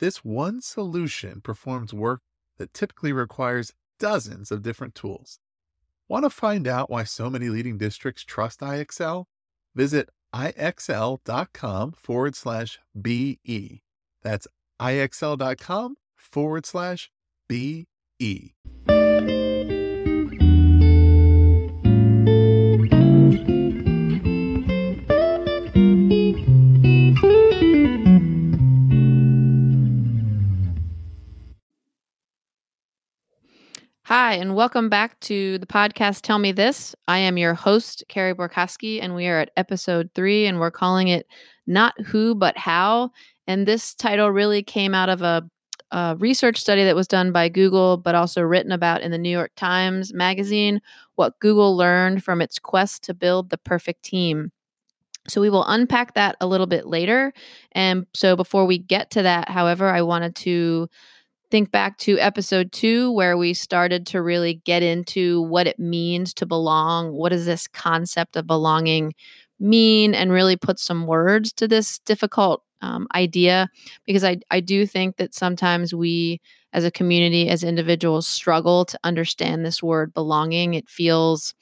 This one solution performs work that typically requires dozens of different tools. Want to find out why so many leading districts trust IXL? Visit ixl.com forward slash BE. That's ixl.com forward slash BE. Hi, and welcome back to the podcast Tell Me This. I am your host, Carrie Borkowski, and we are at episode three, and we're calling it Not Who, But How. And this title really came out of a, a research study that was done by Google, but also written about in the New York Times Magazine what Google learned from its quest to build the perfect team. So we will unpack that a little bit later. And so before we get to that, however, I wanted to think back to episode two, where we started to really get into what it means to belong. What does this concept of belonging mean? And really put some words to this difficult um, idea. Because I, I do think that sometimes we, as a community, as individuals, struggle to understand this word belonging. It feels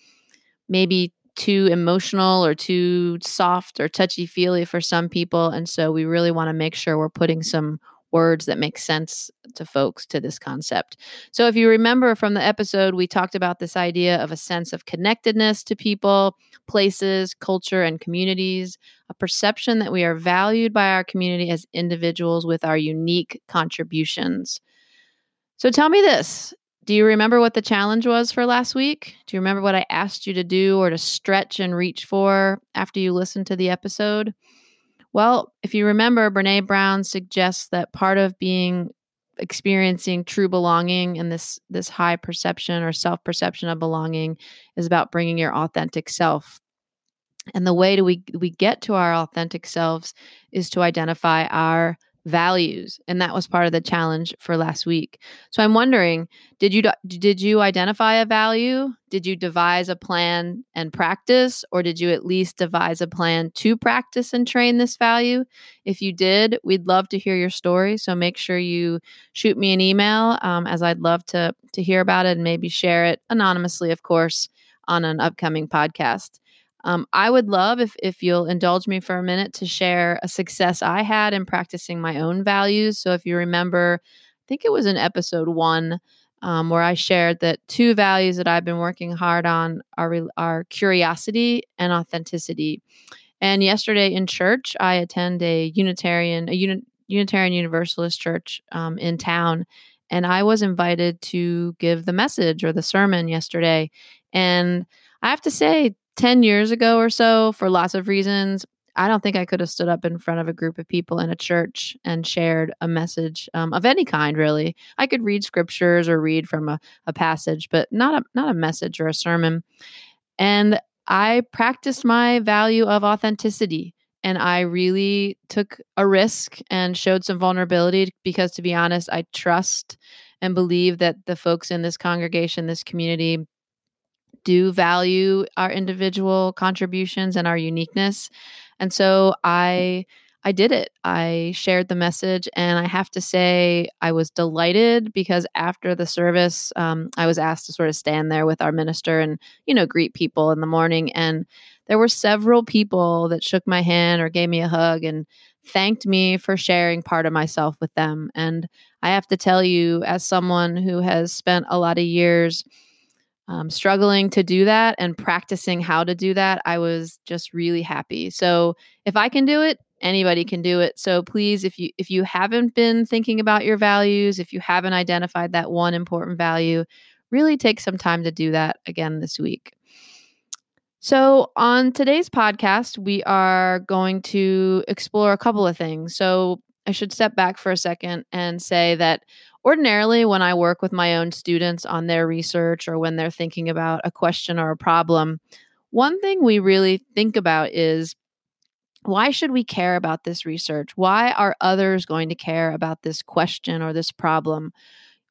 maybe too emotional or too soft or touchy feely for some people. And so we really want to make sure we're putting some words that make sense to folks to this concept. So, if you remember from the episode, we talked about this idea of a sense of connectedness to people, places, culture, and communities, a perception that we are valued by our community as individuals with our unique contributions. So, tell me this. Do you remember what the challenge was for last week? Do you remember what I asked you to do or to stretch and reach for after you listened to the episode? Well, if you remember, Brene Brown suggests that part of being experiencing true belonging and this this high perception or self perception of belonging is about bringing your authentic self. And the way do we we get to our authentic selves is to identify our values and that was part of the challenge for last week. So i'm wondering did you did you identify a value? Did you devise a plan and practice or did you at least devise a plan to practice and train this value? If you did we'd love to hear your story so make sure you shoot me an email um, as i'd love to to hear about it and maybe share it anonymously of course on an upcoming podcast um, I would love if if you'll indulge me for a minute to share a success I had in practicing my own values. So if you remember, I think it was in episode one um, where I shared that two values that I've been working hard on are are curiosity and authenticity. And yesterday in church, I attend a Unitarian a uni- Unitarian Universalist church um, in town, and I was invited to give the message or the sermon yesterday. And I have to say, 10 years ago or so, for lots of reasons, I don't think I could have stood up in front of a group of people in a church and shared a message um, of any kind. Really, I could read scriptures or read from a, a passage, but not a not a message or a sermon. And I practiced my value of authenticity, and I really took a risk and showed some vulnerability because, to be honest, I trust and believe that the folks in this congregation, this community, do value our individual contributions and our uniqueness. And so I I did it. I shared the message, and I have to say, I was delighted because after the service, um, I was asked to sort of stand there with our minister and, you know, greet people in the morning. And there were several people that shook my hand or gave me a hug and thanked me for sharing part of myself with them. And I have to tell you, as someone who has spent a lot of years um, struggling to do that and practicing how to do that, I was just really happy. So if I can do it, anybody can do it. So please, if you if you haven't been thinking about your values, if you haven't identified that one important value, really take some time to do that again this week. So, on today's podcast, we are going to explore a couple of things. So, I should step back for a second and say that ordinarily when I work with my own students on their research or when they're thinking about a question or a problem, one thing we really think about is why should we care about this research? Why are others going to care about this question or this problem?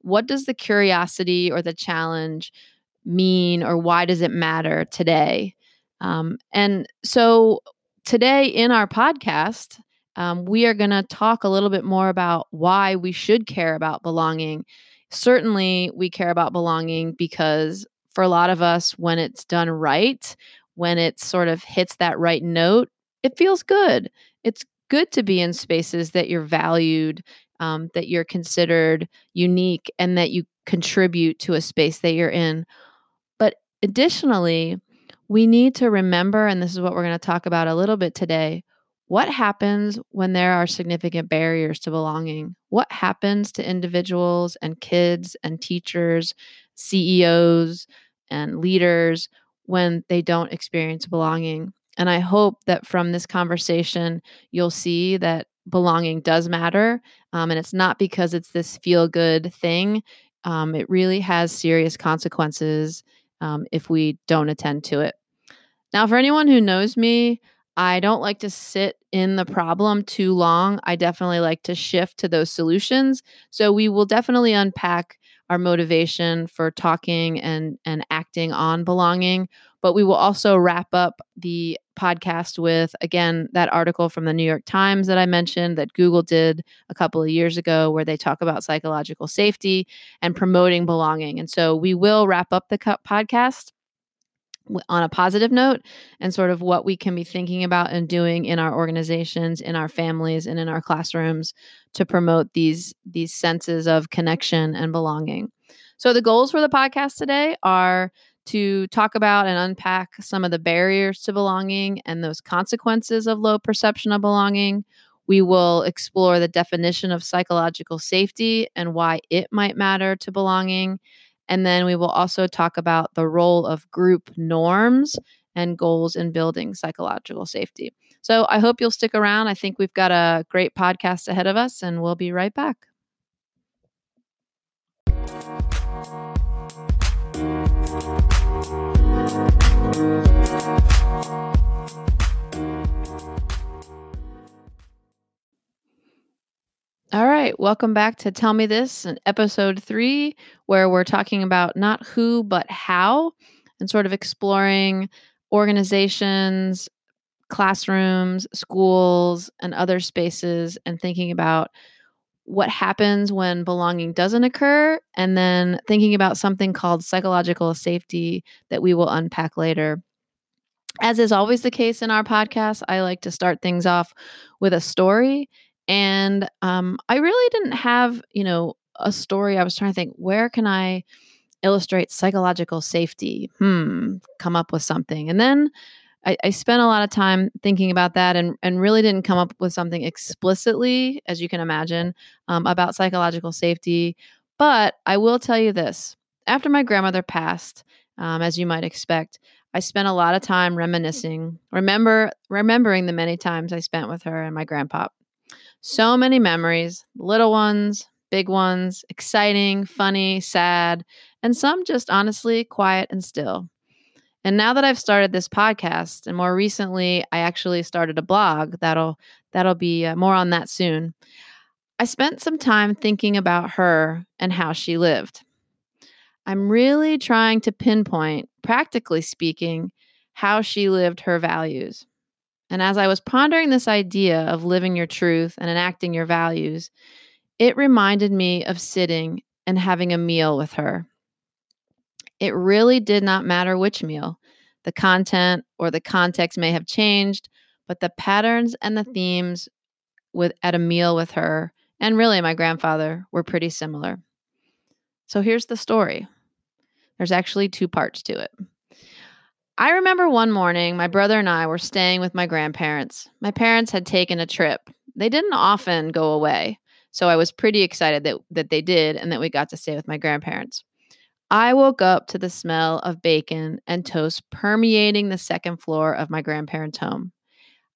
What does the curiosity or the challenge mean, or why does it matter today? Um, and so today in our podcast, um, we are going to talk a little bit more about why we should care about belonging. Certainly, we care about belonging because for a lot of us, when it's done right, when it sort of hits that right note, it feels good. It's good to be in spaces that you're valued, um, that you're considered unique, and that you contribute to a space that you're in. But additionally, we need to remember, and this is what we're going to talk about a little bit today what happens when there are significant barriers to belonging? What happens to individuals and kids and teachers, CEOs and leaders when they don't experience belonging? And I hope that from this conversation, you'll see that belonging does matter. Um, and it's not because it's this feel good thing, um, it really has serious consequences um, if we don't attend to it. Now, for anyone who knows me, I don't like to sit in the problem too long. I definitely like to shift to those solutions. So we will definitely unpack our motivation for talking and and acting on belonging, but we will also wrap up the podcast with again that article from the New York Times that I mentioned that Google did a couple of years ago where they talk about psychological safety and promoting belonging. And so we will wrap up the podcast on a positive note and sort of what we can be thinking about and doing in our organizations in our families and in our classrooms to promote these these senses of connection and belonging. So the goals for the podcast today are to talk about and unpack some of the barriers to belonging and those consequences of low perception of belonging. We will explore the definition of psychological safety and why it might matter to belonging and then we will also talk about the role of group norms and goals in building psychological safety. So I hope you'll stick around. I think we've got a great podcast ahead of us, and we'll be right back. All right, welcome back to Tell Me This, in episode three, where we're talking about not who, but how, and sort of exploring organizations, classrooms, schools, and other spaces, and thinking about what happens when belonging doesn't occur, and then thinking about something called psychological safety that we will unpack later. As is always the case in our podcast, I like to start things off with a story and um, I really didn't have, you know, a story. I was trying to think, where can I illustrate psychological safety? Hmm, come up with something. And then I, I spent a lot of time thinking about that and, and really didn't come up with something explicitly, as you can imagine, um, about psychological safety. But I will tell you this after my grandmother passed, um, as you might expect, I spent a lot of time reminiscing, remember remembering the many times I spent with her and my grandpa. So many memories, little ones, big ones, exciting, funny, sad, and some just honestly quiet and still. And now that I've started this podcast and more recently I actually started a blog that'll that'll be uh, more on that soon. I spent some time thinking about her and how she lived. I'm really trying to pinpoint, practically speaking, how she lived her values. And as I was pondering this idea of living your truth and enacting your values, it reminded me of sitting and having a meal with her. It really did not matter which meal. The content or the context may have changed, but the patterns and the themes with at a meal with her and really my grandfather were pretty similar. So here's the story. There's actually two parts to it. I remember one morning, my brother and I were staying with my grandparents. My parents had taken a trip. They didn't often go away, so I was pretty excited that, that they did and that we got to stay with my grandparents. I woke up to the smell of bacon and toast permeating the second floor of my grandparents' home.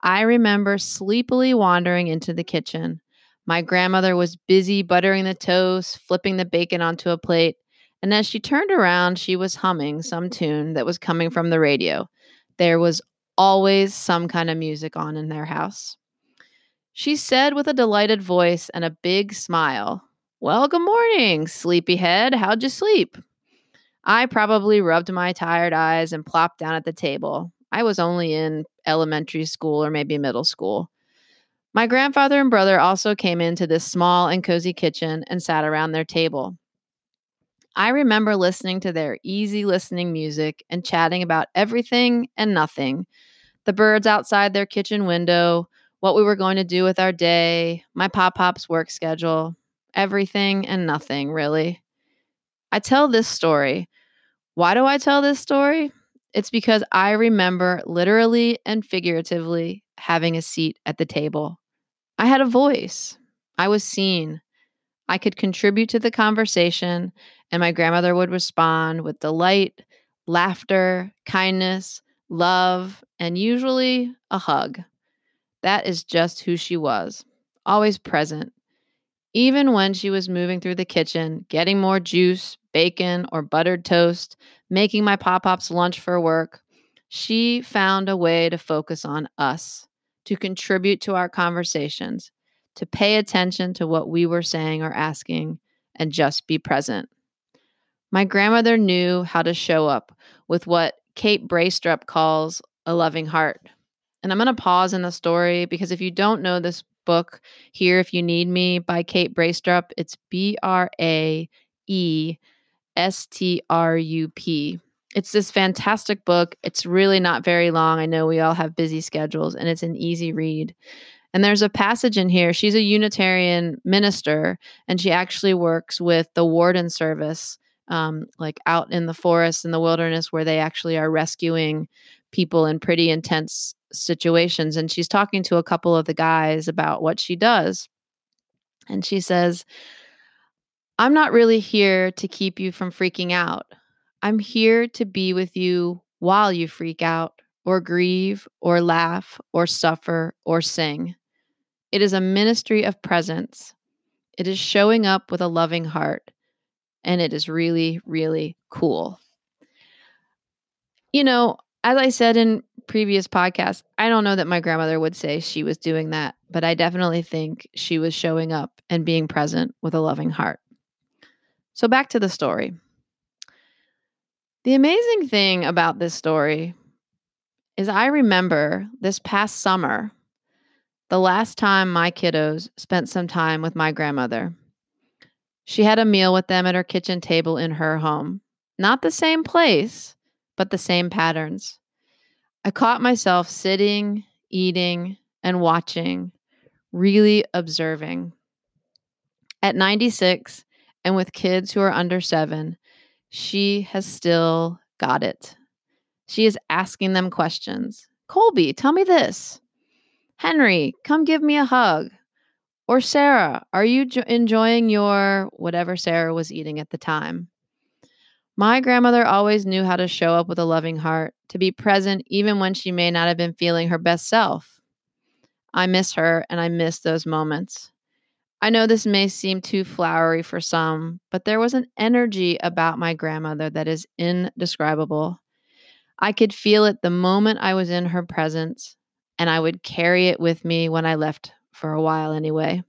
I remember sleepily wandering into the kitchen, My grandmother was busy buttering the toast, flipping the bacon onto a plate, and as she turned around, she was humming some tune that was coming from the radio. There was always some kind of music on in their house. She said with a delighted voice and a big smile, Well, good morning, sleepyhead. How'd you sleep? I probably rubbed my tired eyes and plopped down at the table. I was only in elementary school or maybe middle school. My grandfather and brother also came into this small and cozy kitchen and sat around their table. I remember listening to their easy listening music and chatting about everything and nothing the birds outside their kitchen window, what we were going to do with our day, my pop pop's work schedule, everything and nothing, really. I tell this story. Why do I tell this story? It's because I remember literally and figuratively having a seat at the table. I had a voice. I was seen. I could contribute to the conversation, and my grandmother would respond with delight, laughter, kindness, love, and usually a hug. That is just who she was, always present. Even when she was moving through the kitchen, getting more juice, bacon, or buttered toast, making my pop pop's lunch for work, she found a way to focus on us, to contribute to our conversations, to pay attention to what we were saying or asking, and just be present. My grandmother knew how to show up with what Kate Braestrup calls a loving heart. And I'm going to pause in the story because if you don't know this book, Here If You Need Me by Kate Braestrup, it's B R A E S T R U P. It's this fantastic book. It's really not very long. I know we all have busy schedules and it's an easy read. And there's a passage in here. She's a Unitarian minister and she actually works with the Warden Service um, like out in the forest in the wilderness where they actually are rescuing people in pretty intense situations. And she's talking to a couple of the guys about what she does. And she says, I'm not really here to keep you from freaking out. I'm here to be with you while you freak out or grieve or laugh or suffer or sing. It is a ministry of presence. It is showing up with a loving heart and it is really, really cool. You know, as I said in previous podcasts, I don't know that my grandmother would say she was doing that, but I definitely think she was showing up and being present with a loving heart. So back to the story. The amazing thing about this story is I remember this past summer, the last time my kiddos spent some time with my grandmother. She had a meal with them at her kitchen table in her home. Not the same place, but the same patterns. I caught myself sitting, eating, and watching, really observing. At 96, and with kids who are under seven, she has still got it. She is asking them questions. Colby, tell me this. Henry, come give me a hug. Or Sarah, are you jo- enjoying your whatever Sarah was eating at the time? My grandmother always knew how to show up with a loving heart, to be present even when she may not have been feeling her best self. I miss her and I miss those moments. I know this may seem too flowery for some, but there was an energy about my grandmother that is indescribable. I could feel it the moment I was in her presence, and I would carry it with me when I left for a while anyway.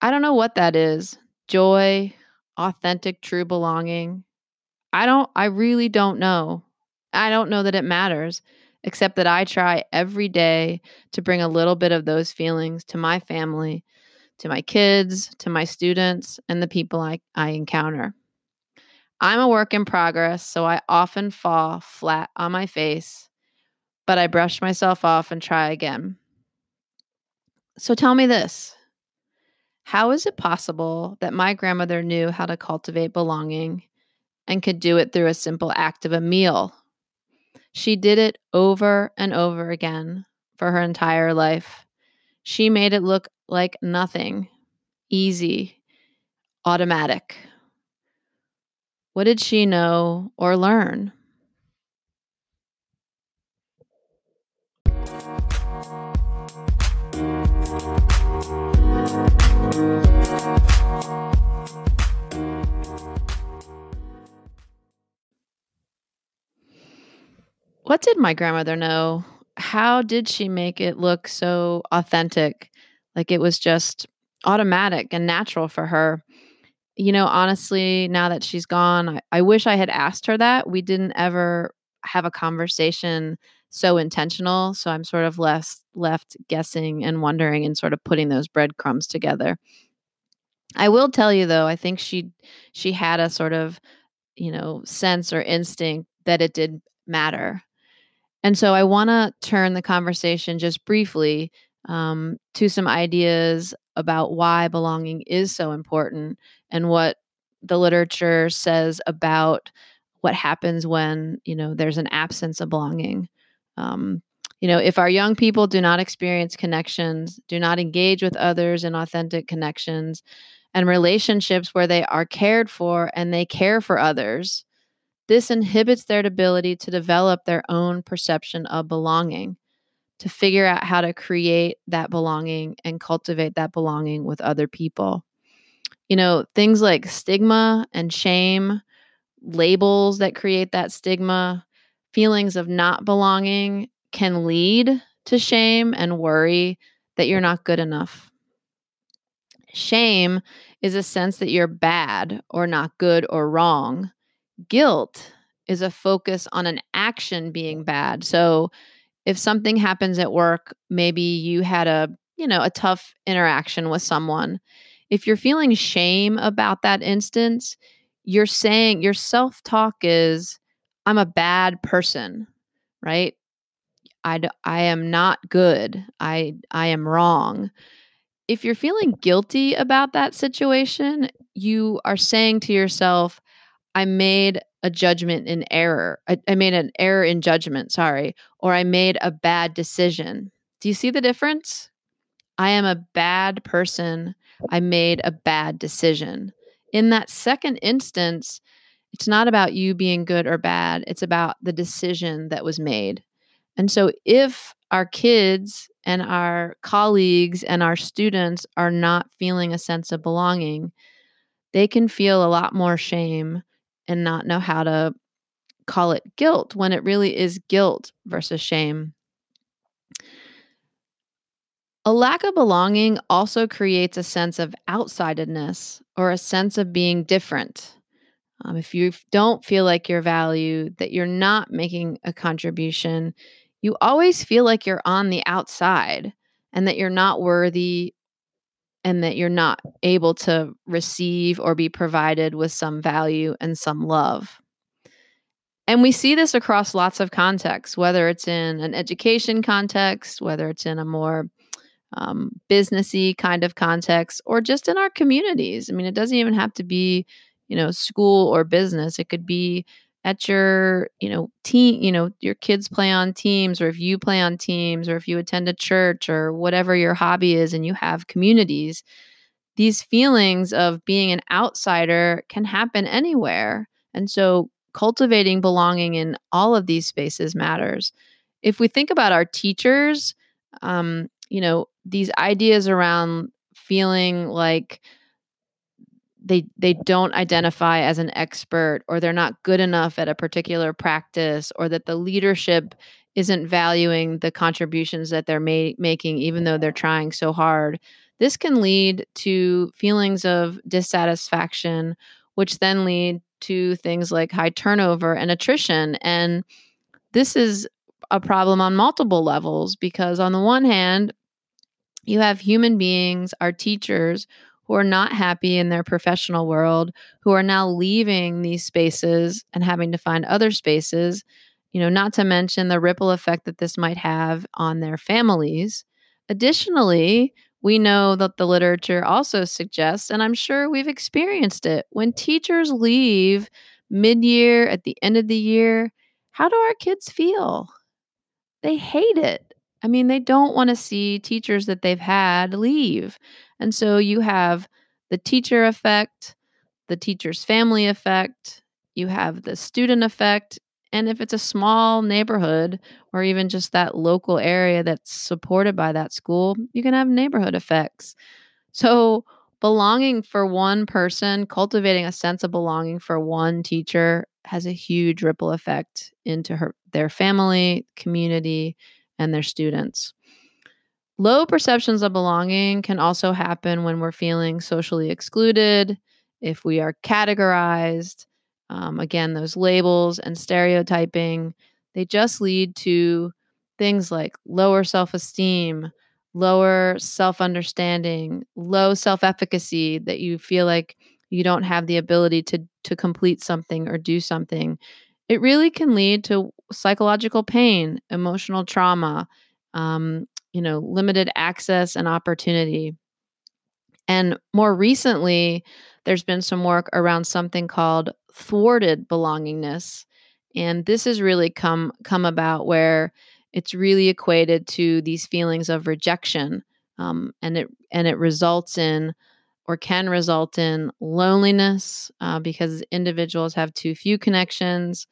I don't know what that is joy, authentic, true belonging. I don't, I really don't know. I don't know that it matters, except that I try every day to bring a little bit of those feelings to my family, to my kids, to my students, and the people I, I encounter. I'm a work in progress, so I often fall flat on my face, but I brush myself off and try again. So tell me this How is it possible that my grandmother knew how to cultivate belonging and could do it through a simple act of a meal? She did it over and over again for her entire life. She made it look like nothing, easy, automatic. What did she know or learn? What did my grandmother know? How did she make it look so authentic? Like it was just automatic and natural for her. You know, honestly, now that she's gone, I, I wish I had asked her that. We didn't ever have a conversation so intentional. So I'm sort of left left guessing and wondering and sort of putting those breadcrumbs together. I will tell you though, I think she she had a sort of, you know, sense or instinct that it did matter. And so I want to turn the conversation just briefly um, to some ideas about why belonging is so important and what the literature says about what happens when you know there's an absence of belonging um, you know if our young people do not experience connections do not engage with others in authentic connections and relationships where they are cared for and they care for others this inhibits their ability to develop their own perception of belonging to figure out how to create that belonging and cultivate that belonging with other people. You know things like stigma and shame labels that create that stigma, feelings of not belonging can lead to shame and worry that you're not good enough. Shame is a sense that you're bad or not good or wrong. Guilt is a focus on an action being bad. So if something happens at work, maybe you had a, you know, a tough interaction with someone. If you're feeling shame about that instance, you're saying your self talk is, I'm a bad person, right? I, I am not good. I, I am wrong. If you're feeling guilty about that situation, you are saying to yourself, I made a judgment in error. I, I made an error in judgment, sorry, or I made a bad decision. Do you see the difference? I am a bad person. I made a bad decision in that second instance, it's not about you being good or bad, it's about the decision that was made. And so if our kids and our colleagues and our students are not feeling a sense of belonging, they can feel a lot more shame and not know how to call it guilt when it really is guilt versus shame. A lack of belonging also creates a sense of outsidedness or a sense of being different. Um, if you don't feel like you're valued, that you're not making a contribution, you always feel like you're on the outside and that you're not worthy and that you're not able to receive or be provided with some value and some love. And we see this across lots of contexts, whether it's in an education context, whether it's in a more um, businessy kind of context or just in our communities. I mean, it doesn't even have to be, you know, school or business. It could be at your, you know, team, you know, your kids play on teams or if you play on teams or if you attend a church or whatever your hobby is and you have communities. These feelings of being an outsider can happen anywhere. And so cultivating belonging in all of these spaces matters. If we think about our teachers, um, you know, these ideas around feeling like they they don't identify as an expert or they're not good enough at a particular practice or that the leadership isn't valuing the contributions that they're ma- making even though they're trying so hard this can lead to feelings of dissatisfaction which then lead to things like high turnover and attrition. And this is a problem on multiple levels because on the one hand you have human beings, our teachers, who are not happy in their professional world, who are now leaving these spaces and having to find other spaces, you know, not to mention the ripple effect that this might have on their families. Additionally, we know that the literature also suggests, and I'm sure we've experienced it, when teachers leave mid year, at the end of the year, how do our kids feel? They hate it. I mean, they don't want to see teachers that they've had leave. And so you have the teacher effect, the teacher's family effect, you have the student effect. And if it's a small neighborhood or even just that local area that's supported by that school, you can have neighborhood effects. So, belonging for one person, cultivating a sense of belonging for one teacher has a huge ripple effect into her their family, community, and their students. Low perceptions of belonging can also happen when we're feeling socially excluded, if we are categorized. Um, again, those labels and stereotyping, they just lead to things like lower self esteem, lower self understanding, low self efficacy, that you feel like you don't have the ability to, to complete something or do something. It really can lead to psychological pain, emotional trauma, um, you know, limited access and opportunity. And more recently, there's been some work around something called thwarted belongingness. And this has really come come about where it's really equated to these feelings of rejection. Um, and it and it results in or can result in loneliness uh, because individuals have too few connections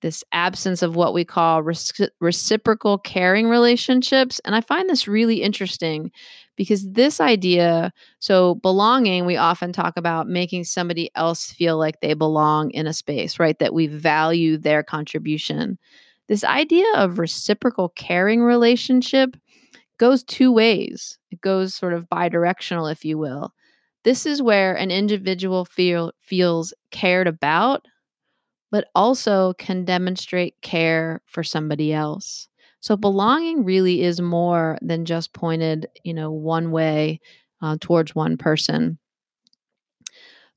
this absence of what we call reciprocal caring relationships. And I find this really interesting because this idea so, belonging, we often talk about making somebody else feel like they belong in a space, right? That we value their contribution. This idea of reciprocal caring relationship goes two ways, it goes sort of bidirectional, if you will. This is where an individual feel, feels cared about but also can demonstrate care for somebody else. So belonging really is more than just pointed, you know, one way uh, towards one person.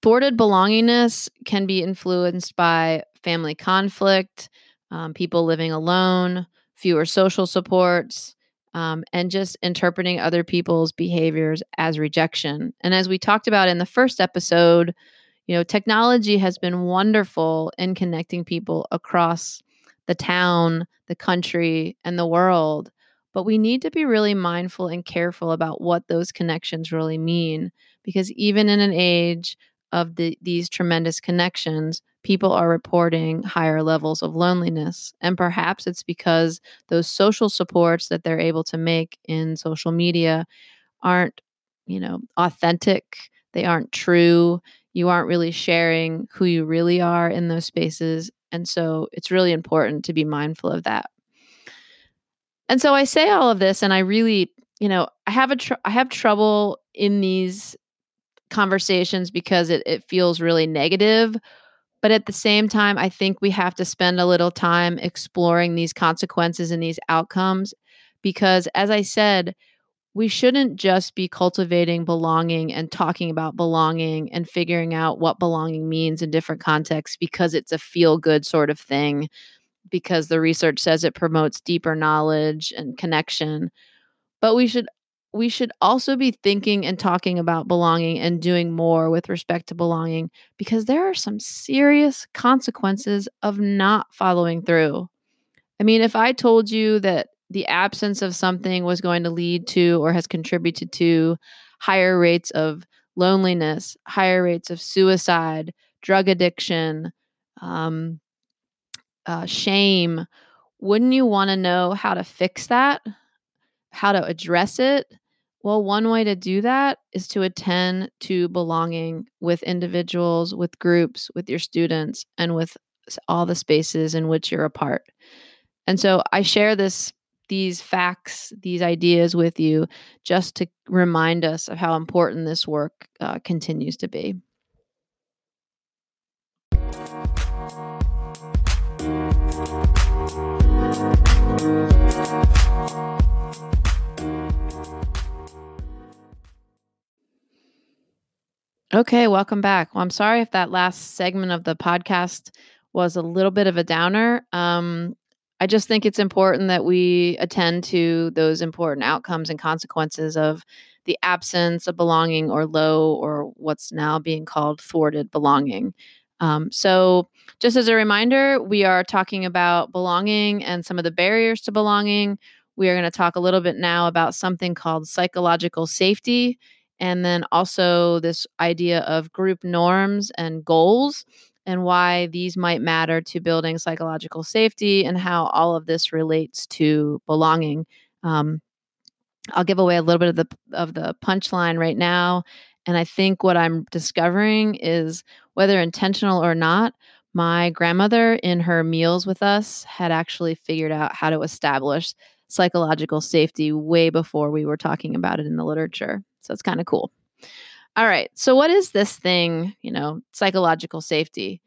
Thwarted belongingness can be influenced by family conflict, um, people living alone, fewer social supports, um, and just interpreting other people's behaviors as rejection. And as we talked about in the first episode, you know, technology has been wonderful in connecting people across the town, the country, and the world. But we need to be really mindful and careful about what those connections really mean. Because even in an age of the, these tremendous connections, people are reporting higher levels of loneliness. And perhaps it's because those social supports that they're able to make in social media aren't, you know, authentic, they aren't true you aren't really sharing who you really are in those spaces. And so it's really important to be mindful of that. And so I say all of this, and I really, you know, I have a tr- I have trouble in these conversations because it, it feels really negative. But at the same time, I think we have to spend a little time exploring these consequences and these outcomes because, as I said, we shouldn't just be cultivating belonging and talking about belonging and figuring out what belonging means in different contexts because it's a feel good sort of thing, because the research says it promotes deeper knowledge and connection. But we should we should also be thinking and talking about belonging and doing more with respect to belonging because there are some serious consequences of not following through. I mean, if I told you that the absence of something was going to lead to or has contributed to higher rates of loneliness, higher rates of suicide, drug addiction, um, uh, shame, wouldn't you want to know how to fix that? How to address it? Well, one way to do that is to attend to belonging with individuals, with groups, with your students, and with all the spaces in which you're a part. And so I share this these facts, these ideas with you just to remind us of how important this work uh, continues to be. Okay, welcome back. Well, I'm sorry if that last segment of the podcast was a little bit of a downer. Um, I just think it's important that we attend to those important outcomes and consequences of the absence of belonging or low or what's now being called thwarted belonging. Um, so, just as a reminder, we are talking about belonging and some of the barriers to belonging. We are going to talk a little bit now about something called psychological safety, and then also this idea of group norms and goals and why these might matter to building psychological safety and how all of this relates to belonging. Um, I'll give away a little bit of the of the punchline right now, and I think what I'm discovering is whether intentional or not, my grandmother, in her meals with us, had actually figured out how to establish psychological safety way before we were talking about it in the literature. So it's kind of cool. All right. So, what is this thing, you know, psychological safety?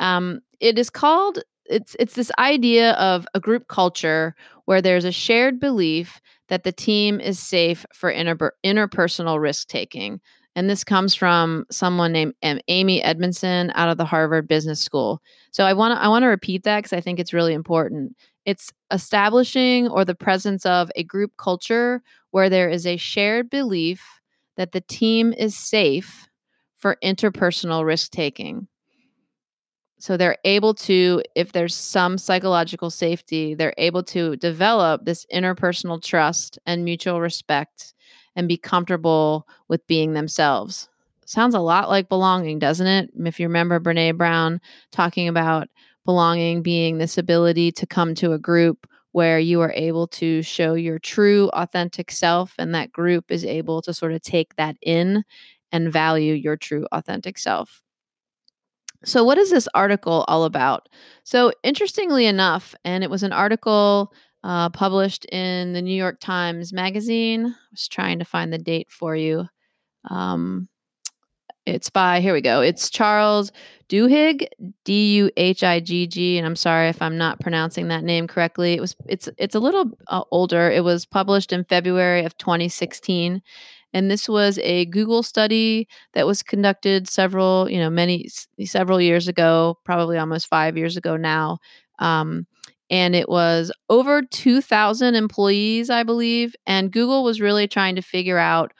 Um, it is called it's it's this idea of a group culture where there's a shared belief that the team is safe for inter- interpersonal risk taking. And this comes from someone named Amy Edmondson out of the Harvard Business School. So I want to I want to repeat that because I think it's really important. It's establishing or the presence of a group culture where there is a shared belief that the team is safe for interpersonal risk taking. So they're able to, if there's some psychological safety, they're able to develop this interpersonal trust and mutual respect and be comfortable with being themselves. Sounds a lot like belonging, doesn't it? If you remember Brene Brown talking about belonging being this ability to come to a group where you are able to show your true, authentic self, and that group is able to sort of take that in and value your true, authentic self. So, what is this article all about? So, interestingly enough, and it was an article uh, published in the New York Times Magazine. I was trying to find the date for you. Um, it's by, here we go. It's Charles Duhigg, D U H I G G, and I'm sorry if I'm not pronouncing that name correctly. It was, it's, it's a little uh, older. It was published in February of 2016 and this was a Google study that was conducted several, you know, many several years ago, probably almost five years ago now. Um, and it was over 2,000 employees, I believe. And Google was really trying to figure out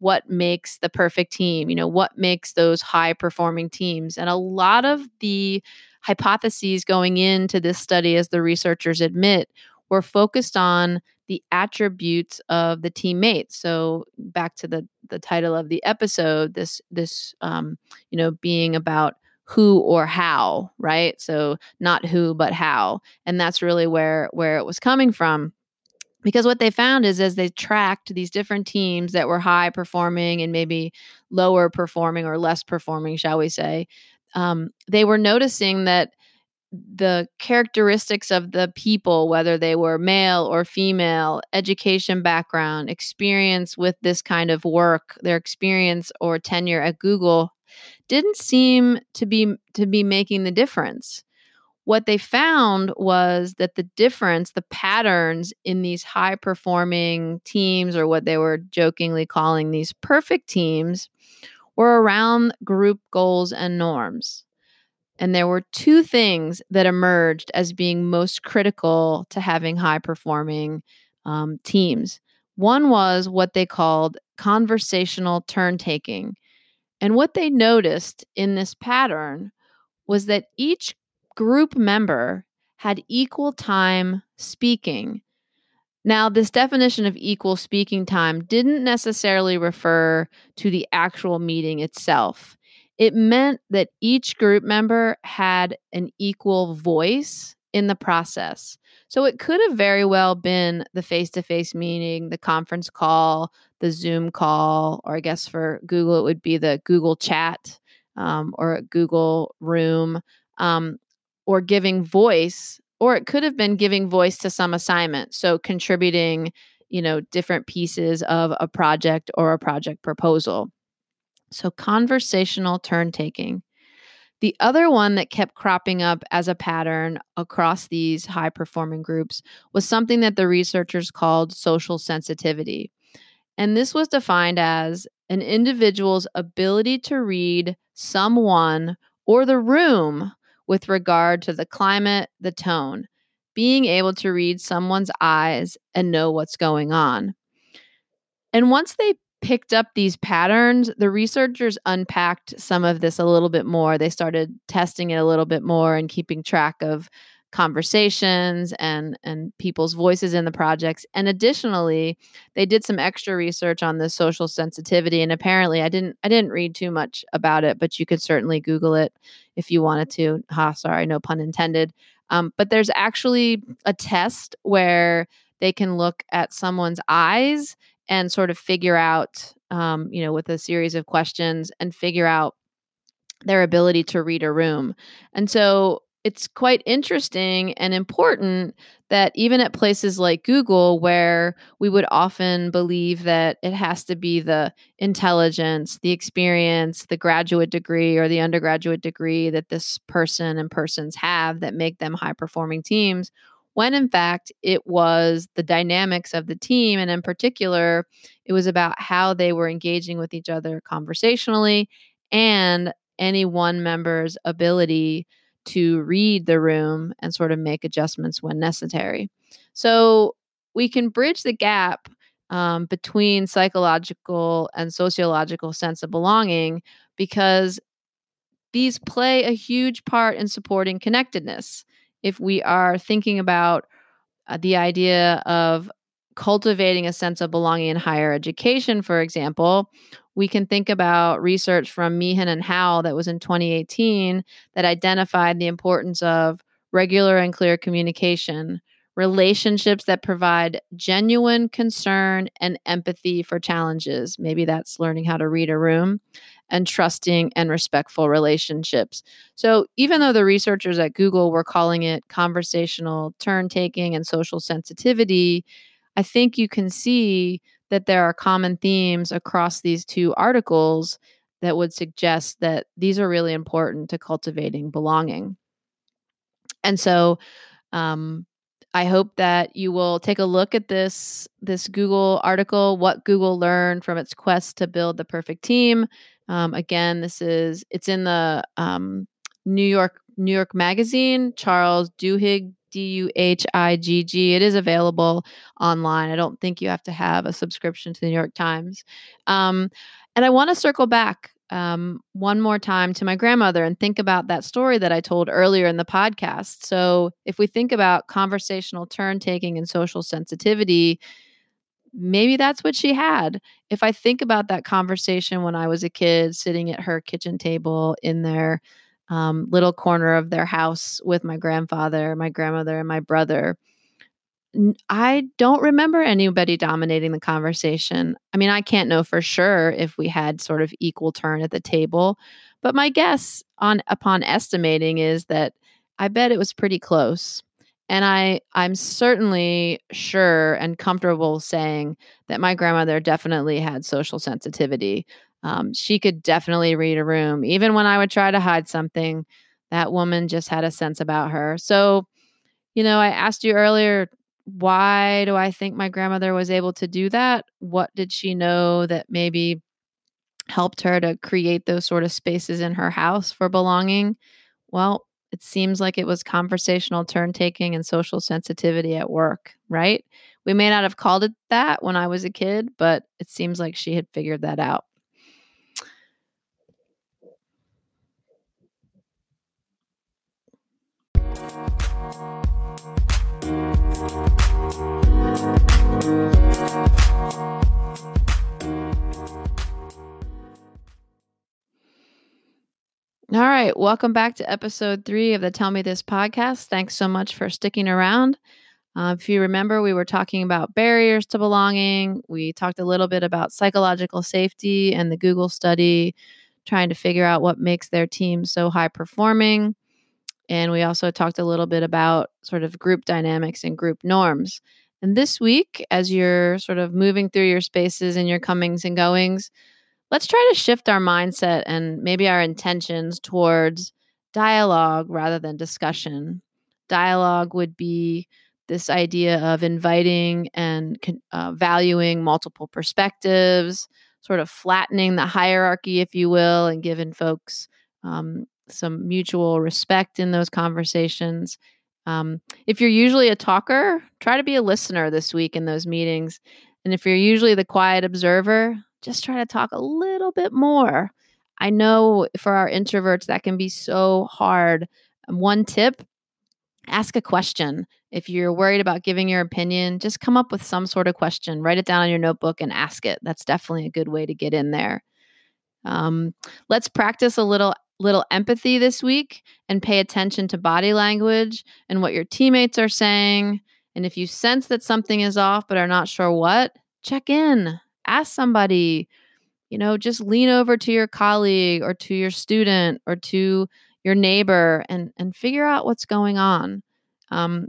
what makes the perfect team, you know, what makes those high performing teams. And a lot of the hypotheses going into this study, as the researchers admit, were focused on the attributes of the teammates. So back to the the title of the episode, this this um, you know being about who or how, right? So not who but how, and that's really where where it was coming from. Because what they found is as they tracked these different teams that were high performing and maybe lower performing or less performing, shall we say, um, they were noticing that the characteristics of the people, whether they were male or female, education background, experience with this kind of work, their experience or tenure at Google, didn't seem to be to be making the difference. What they found was that the difference, the patterns in these high performing teams, or what they were jokingly calling these perfect teams, were around group goals and norms. And there were two things that emerged as being most critical to having high performing um, teams. One was what they called conversational turn taking. And what they noticed in this pattern was that each group member had equal time speaking. Now, this definition of equal speaking time didn't necessarily refer to the actual meeting itself. It meant that each group member had an equal voice in the process. So it could have very well been the face to face meeting, the conference call, the Zoom call, or I guess for Google, it would be the Google chat um, or Google room, um, or giving voice, or it could have been giving voice to some assignment. So contributing, you know, different pieces of a project or a project proposal. So, conversational turn taking. The other one that kept cropping up as a pattern across these high performing groups was something that the researchers called social sensitivity. And this was defined as an individual's ability to read someone or the room with regard to the climate, the tone, being able to read someone's eyes and know what's going on. And once they picked up these patterns, the researchers unpacked some of this a little bit more. They started testing it a little bit more and keeping track of conversations and and people's voices in the projects. And additionally they did some extra research on the social sensitivity and apparently i didn't i didn't read too much about it but you could certainly google it if you wanted to. Ha sorry no pun intended. Um, but there's actually a test where they can look at someone's eyes and sort of figure out, um, you know, with a series of questions and figure out their ability to read a room. And so it's quite interesting and important that even at places like Google, where we would often believe that it has to be the intelligence, the experience, the graduate degree, or the undergraduate degree that this person and persons have that make them high performing teams, when in fact it was the dynamics of the team. And in particular, it was about how they were engaging with each other conversationally and any one member's ability to read the room and sort of make adjustments when necessary. So we can bridge the gap um, between psychological and sociological sense of belonging because these play a huge part in supporting connectedness. If we are thinking about uh, the idea of cultivating a sense of belonging in higher education, for example, we can think about research from Meehan and Howell that was in 2018 that identified the importance of regular and clear communication, relationships that provide genuine concern and empathy for challenges. Maybe that's learning how to read a room and trusting and respectful relationships. So, even though the researchers at Google were calling it conversational turn taking and social sensitivity, I think you can see that there are common themes across these two articles that would suggest that these are really important to cultivating belonging. And so um, I hope that you will take a look at this this Google article, what Google learned from its quest to build the perfect team. Um, again, this is it's in the um, New York New York Magazine. Charles Duhigg D U H I G G. It is available online. I don't think you have to have a subscription to the New York Times. Um, and I want to circle back um, one more time to my grandmother and think about that story that I told earlier in the podcast. So, if we think about conversational turn taking and social sensitivity, maybe that's what she had. If I think about that conversation when I was a kid sitting at her kitchen table in there um, little corner of their house with my grandfather, my grandmother, and my brother. I don't remember anybody dominating the conversation. I mean, I can't know for sure if we had sort of equal turn at the table, but my guess on upon estimating is that I bet it was pretty close. And I I'm certainly sure and comfortable saying that my grandmother definitely had social sensitivity. Um, she could definitely read a room. Even when I would try to hide something, that woman just had a sense about her. So, you know, I asked you earlier, why do I think my grandmother was able to do that? What did she know that maybe helped her to create those sort of spaces in her house for belonging? Well, it seems like it was conversational turn taking and social sensitivity at work, right? We may not have called it that when I was a kid, but it seems like she had figured that out. All right. Welcome back to episode three of the Tell Me This podcast. Thanks so much for sticking around. Uh, if you remember, we were talking about barriers to belonging. We talked a little bit about psychological safety and the Google study, trying to figure out what makes their team so high performing. And we also talked a little bit about sort of group dynamics and group norms. And this week, as you're sort of moving through your spaces and your comings and goings, let's try to shift our mindset and maybe our intentions towards dialogue rather than discussion. Dialogue would be this idea of inviting and uh, valuing multiple perspectives, sort of flattening the hierarchy, if you will, and giving folks um, some mutual respect in those conversations. Um, if you're usually a talker, try to be a listener this week in those meetings. And if you're usually the quiet observer, just try to talk a little bit more. I know for our introverts, that can be so hard. Um, one tip ask a question. If you're worried about giving your opinion, just come up with some sort of question, write it down on your notebook and ask it. That's definitely a good way to get in there. Um, let's practice a little little empathy this week and pay attention to body language and what your teammates are saying. And if you sense that something is off but are not sure what, check in ask somebody you know, just lean over to your colleague or to your student or to your neighbor and and figure out what's going on. Um,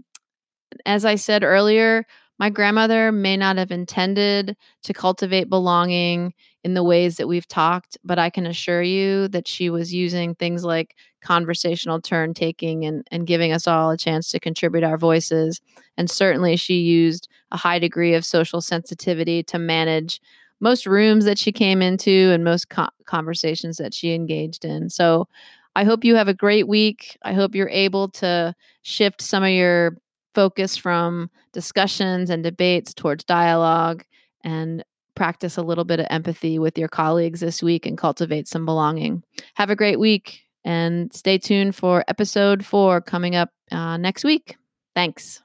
as I said earlier, my grandmother may not have intended to cultivate belonging in the ways that we've talked, but I can assure you that she was using things like conversational turn taking and, and giving us all a chance to contribute our voices. And certainly she used a high degree of social sensitivity to manage most rooms that she came into and most co- conversations that she engaged in. So I hope you have a great week. I hope you're able to shift some of your focus from discussions and debates towards dialogue and practice a little bit of empathy with your colleagues this week and cultivate some belonging. Have a great week and stay tuned for episode four coming up uh, next week. Thanks.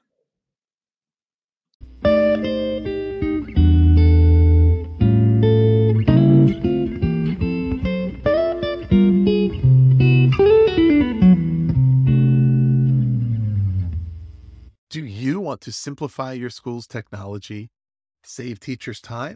Do you want to simplify your school's technology, save teachers time,